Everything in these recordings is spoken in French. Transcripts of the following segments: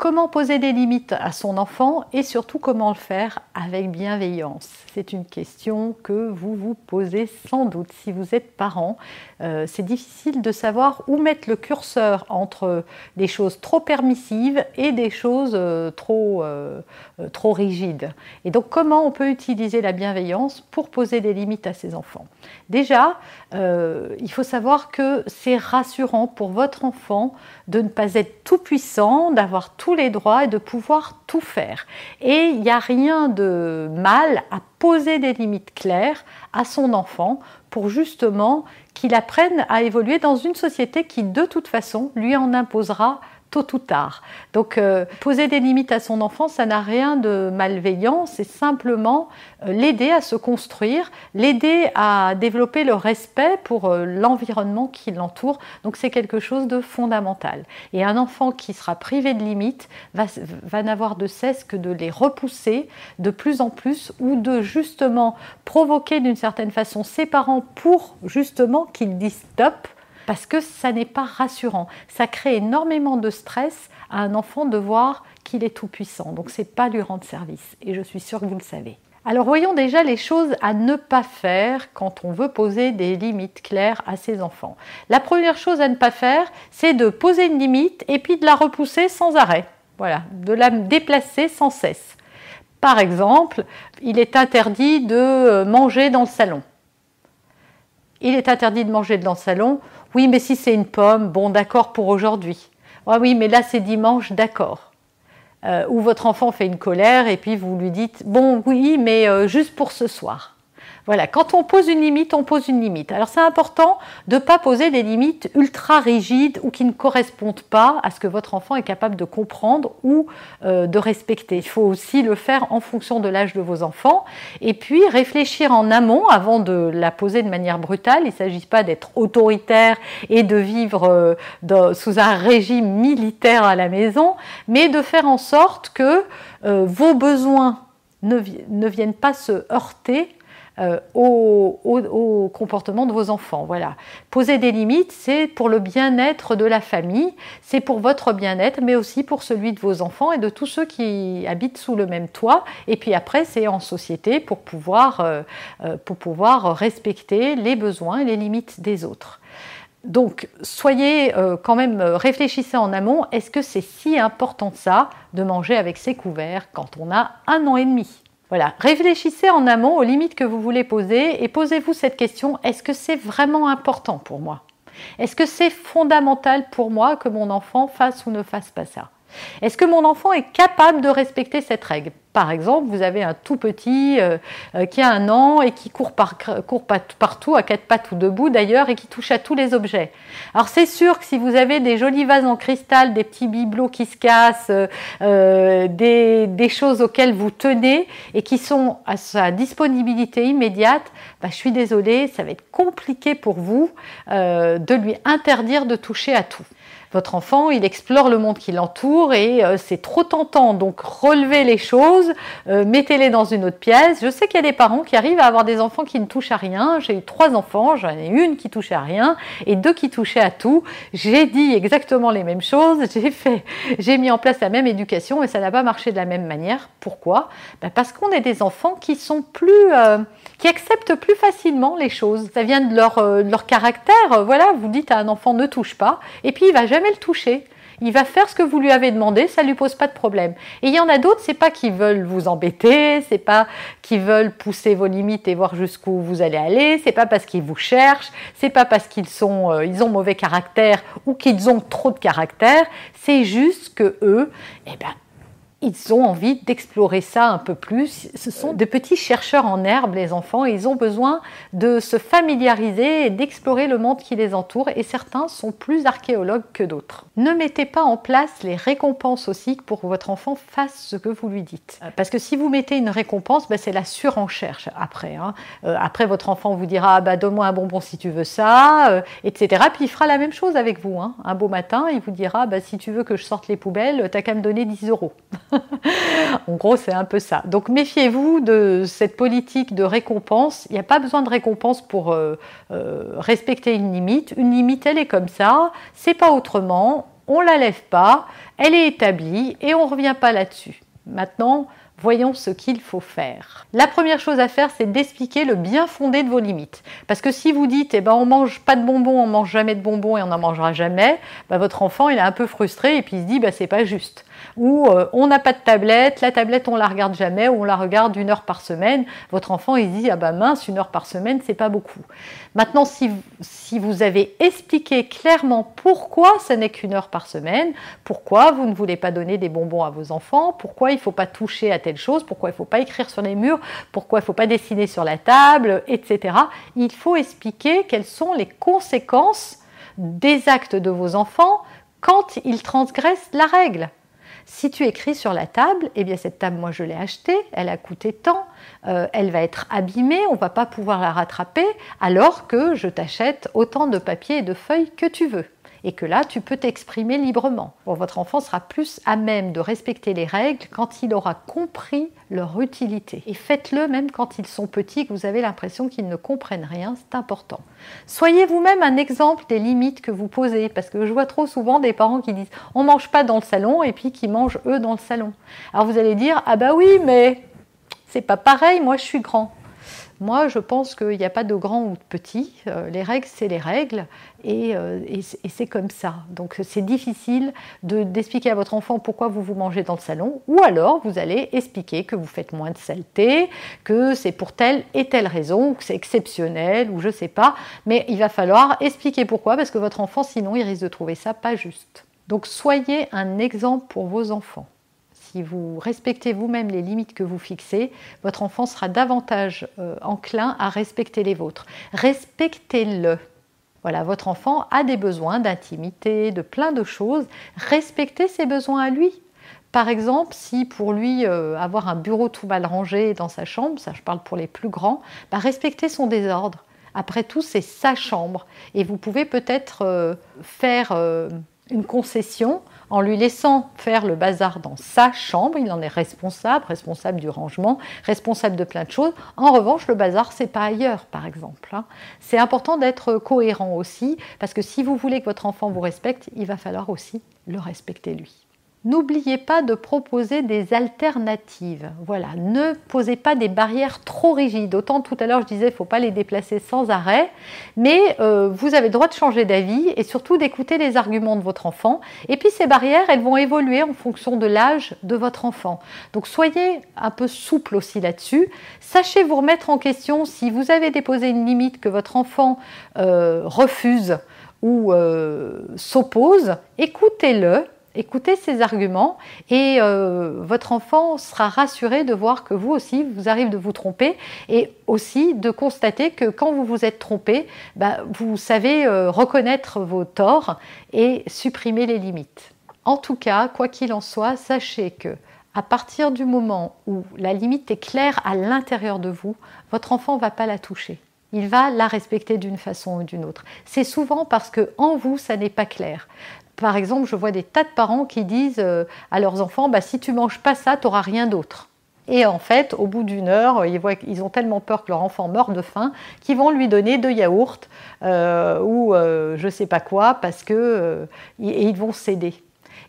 Comment poser des limites à son enfant et surtout comment le faire avec bienveillance C'est une question que vous vous posez sans doute si vous êtes parent. Euh, c'est difficile de savoir où mettre le curseur entre des choses trop permissives et des choses euh, trop, euh, trop rigides. Et donc comment on peut utiliser la bienveillance pour poser des limites à ses enfants? Déjà, il faut savoir que c'est rassurant pour votre enfant de ne pas être tout puissant, d'avoir tout les droits et de pouvoir tout faire. Et il n'y a rien de mal à poser des limites claires à son enfant pour justement qu'il apprenne à évoluer dans une société qui de toute façon lui en imposera tôt ou tard. Donc euh, poser des limites à son enfant, ça n'a rien de malveillant, c'est simplement euh, l'aider à se construire, l'aider à développer le respect pour euh, l'environnement qui l'entoure. Donc c'est quelque chose de fondamental. Et un enfant qui sera privé de limites va, va n'avoir de cesse que de les repousser de plus en plus ou de justement provoquer d'une certaine façon ses parents pour justement qu'ils disent stop parce que ça n'est pas rassurant. Ça crée énormément de stress à un enfant de voir qu'il est tout puissant. Donc c'est pas lui rendre service. Et je suis sûre que vous le savez. Alors voyons déjà les choses à ne pas faire quand on veut poser des limites claires à ses enfants. La première chose à ne pas faire, c'est de poser une limite et puis de la repousser sans arrêt. Voilà, de la déplacer sans cesse. Par exemple, il est interdit de manger dans le salon. Il est interdit de manger dans le salon. Oui, mais si c'est une pomme, bon, d'accord pour aujourd'hui. Ah oui, mais là c'est dimanche, d'accord. Euh, ou votre enfant fait une colère et puis vous lui dites, bon, oui, mais euh, juste pour ce soir. Voilà, quand on pose une limite, on pose une limite. Alors c'est important de ne pas poser des limites ultra rigides ou qui ne correspondent pas à ce que votre enfant est capable de comprendre ou euh, de respecter. Il faut aussi le faire en fonction de l'âge de vos enfants et puis réfléchir en amont avant de la poser de manière brutale. Il ne s'agit pas d'être autoritaire et de vivre euh, sous un régime militaire à la maison, mais de faire en sorte que euh, vos besoins ne viennent pas se heurter euh, au, comportement de vos enfants. Voilà. Poser des limites, c'est pour le bien-être de la famille, c'est pour votre bien-être, mais aussi pour celui de vos enfants et de tous ceux qui habitent sous le même toit. Et puis après, c'est en société pour pouvoir, euh, euh, pour pouvoir respecter les besoins et les limites des autres. Donc, soyez quand même, réfléchissez en amont, est-ce que c'est si important ça de manger avec ses couverts quand on a un an et demi? Voilà, réfléchissez en amont aux limites que vous voulez poser et posez-vous cette question, est-ce que c'est vraiment important pour moi? Est-ce que c'est fondamental pour moi que mon enfant fasse ou ne fasse pas ça? Est-ce que mon enfant est capable de respecter cette règle? Par exemple, vous avez un tout petit euh, euh, qui a un an et qui court, partout, à quatre pattes ou debout d'ailleurs, et qui touche à tous les objets. Alors c'est sûr que si vous avez des jolis vases en cristal, des petits bibelots qui se cassent, euh, des, choses auxquelles vous tenez et qui sont à sa disponibilité immédiate, bah, je suis désolée, ça va être compliqué pour vous de lui interdire de toucher à tout votre enfant, il explore le monde qui l'entoure et c'est trop tentant. Donc relevez les choses, euh, mettez-les dans une autre pièce. Je sais qu'il y a des parents qui arrivent à avoir des enfants qui ne touchent à rien. J'ai eu trois enfants, j'en ai une qui touchait à rien et deux qui touchaient à tout. J'ai dit exactement les mêmes choses, j'ai fait, j'ai mis en place la même éducation et ça n'a pas marché de la même manière. Pourquoi? Ben Parce qu'on est des enfants qui sont plus, euh, qui acceptent plus facilement les choses. Ça vient de leur, leur caractère. Voilà, vous dites à un enfant ne touche pas et puis il va jamais le toucher. Il va faire ce que vous lui avez demandé, ça lui pose pas de problème. Et il y en a d'autres, c'est pas qu'ils veulent vous embêter, c'est pas qu'ils veulent pousser vos limites et voir jusqu'où vous allez aller, c'est pas parce qu'ils vous cherchent, c'est pas parce qu'ils sont, euh, ils ont mauvais caractère ou qu'ils ont trop de caractère, c'est juste que eux, eh ben, ils ont envie d'explorer ça un peu plus. Ce sont de petits chercheurs en herbe, les enfants, ils ont besoin de se familiariser et d'explorer le monde qui les entoure, et certains sont plus archéologues que d'autres. Ne mettez pas en place les récompenses aussi pour que votre enfant fasse ce que vous lui dites. Parce que si vous mettez une récompense, ben, c'est la surenchère après. Hein. Euh, après, votre enfant vous dira ah, bah, Donne-moi un bonbon si tu veux ça, euh, etc. Puis il fera la même chose avec vous. Hein. Un beau matin, il vous dira bah, Si tu veux que je sorte les poubelles, t'as qu'à me donner 10 euros. En gros, c'est un peu ça. Donc méfiez-vous de cette politique de récompense. Il n'y a pas besoin de récompense pour euh, euh, respecter une limite. Une limite, elle est comme ça. C'est pas autrement. On la lève pas. Elle est établie et on ne revient pas là-dessus. Maintenant, Voyons ce qu'il faut faire. La première chose à faire, c'est d'expliquer le bien fondé de vos limites. Parce que si vous dites, eh ben, on mange pas de bonbons, on mange jamais de bonbons et on n'en mangera jamais, ben, votre enfant, est un peu frustré et puis il se dit, ben, c'est pas juste où euh, on n'a pas de tablette, la tablette on la regarde jamais, ou on la regarde une heure par semaine. Votre enfant il dit ah bah mince une heure par semaine c'est pas beaucoup. Maintenant si, si vous avez expliqué clairement pourquoi ce n'est qu'une heure par semaine, pourquoi vous ne voulez pas donner des bonbons à vos enfants, pourquoi il ne faut pas toucher à telle chose, pourquoi il ne faut pas écrire sur les murs, pourquoi il ne faut pas dessiner sur la table, etc. Il faut expliquer quelles sont les conséquences des actes de vos enfants quand ils transgressent la règle. Si tu écris sur la table, eh bien cette table, moi je l'ai achetée, elle a coûté tant, euh, elle va être abîmée, on va pas pouvoir la rattraper, alors que je t'achète autant de papier et de feuilles que tu veux et que là, tu peux t'exprimer librement. votre enfant sera plus à même de respecter les règles quand il aura compris leur utilité. Et faites-le même quand ils sont petits, que vous avez l'impression qu'ils ne comprennent rien, c'est important. Soyez vous-même un exemple des limites que vous posez, parce que je vois trop souvent des parents qui disent on mange pas dans le salon et puis qui mangent eux dans le salon. Alors vous allez dire ah bah oui, mais c'est pas pareil, moi je suis grand. Moi, je pense qu'il n'y a pas de grand ou de petit. Euh, les règles, c'est les règles euh, et, c'est comme ça. Donc, c'est difficile d'expliquer à votre enfant pourquoi vous vous mangez dans le salon ou alors vous allez expliquer que vous faites moins de saleté, que c'est pour telle et telle raison, que c'est exceptionnel ou je ne sais pas. Mais il va falloir expliquer pourquoi parce que votre enfant, sinon, il risque de trouver ça pas juste. Donc, soyez un exemple pour vos enfants si vous respectez vous-même les limites que vous fixez, votre enfant sera davantage euh, enclin à respecter les vôtres. Respectez-le. Voilà, votre enfant a des besoins d'intimité, de plein de choses. Respectez ses besoins à lui. Par exemple, si pour lui euh, avoir un bureau tout mal rangé dans sa chambre, ça je parle pour les plus grands, bah, respectez son désordre. Après tout, c'est sa chambre. Et vous pouvez peut-être euh, faire une concession en lui laissant faire le bazar dans sa chambre, il en est responsable, responsable du rangement, responsable de plein de choses. En revanche, le bazar, c'est pas ailleurs, par exemple. Hein. C'est important d'être cohérent aussi, parce que si vous voulez que votre enfant vous respecte, il va falloir aussi le respecter lui. N'oubliez pas de proposer des alternatives. Voilà, ne posez pas des barrières trop rigides. Autant tout à l'heure je disais, il ne faut pas les déplacer sans arrêt, mais euh, vous avez le droit de changer d'avis et surtout d'écouter les arguments de votre enfant. Et puis ces barrières, elles vont évoluer en fonction de l'âge de votre enfant. Donc soyez un peu souple aussi là-dessus. Sachez vous remettre en question si vous avez déposé une limite que votre enfant euh, refuse ou euh, s'oppose, écoutez-le Écoutez ces arguments et euh, votre enfant sera rassuré de voir que vous aussi, vous arrivez de vous tromper et aussi de constater que quand vous vous êtes trompé, bah, vous savez euh, reconnaître vos torts et supprimer les limites. En tout cas, quoi qu'il en soit, sachez que à partir du moment où la limite est claire à l'intérieur de vous, votre enfant ne va pas la toucher. Il va la respecter d'une façon ou d'une autre. C'est souvent parce que en vous, ça n'est pas clair. Par exemple, je vois des tas de parents qui disent euh, à leurs enfants bah, si tu manges pas ça, tu n'auras rien d'autre. Et en fait, au bout d'une heure, ils, voient, ont tellement peur que leur enfant meure de faim qu'ils vont lui donner deux yaourts euh, ou euh, je ne sais pas quoi parce que et ils vont céder.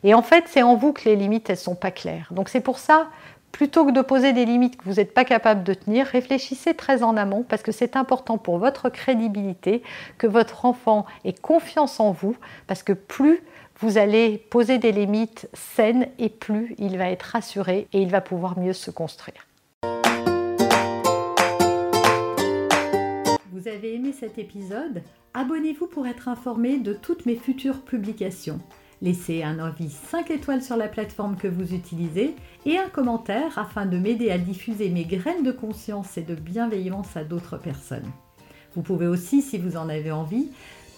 Et en fait, c'est en vous que les limites elles sont pas claires. Donc c'est pour ça, plutôt que de poser des limites que vous n'êtes pas capable de tenir, réfléchissez très en amont parce que c'est important pour votre crédibilité que votre enfant ait confiance en vous parce que plus vous allez poser des limites saines et plus il va être rassuré et il va pouvoir mieux se construire. Vous avez aimé cet épisode? Abonnez-vous pour être informé de toutes mes futures publications. Laissez un avis 5 étoiles sur la plateforme que vous utilisez et un commentaire afin de m'aider à diffuser mes graines de conscience et de bienveillance à d'autres personnes. Vous pouvez aussi, si vous en avez envie,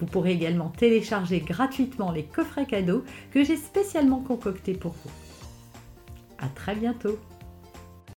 Vous pourrez également télécharger gratuitement les coffrets cadeaux que j'ai spécialement concoctés pour vous. À très bientôt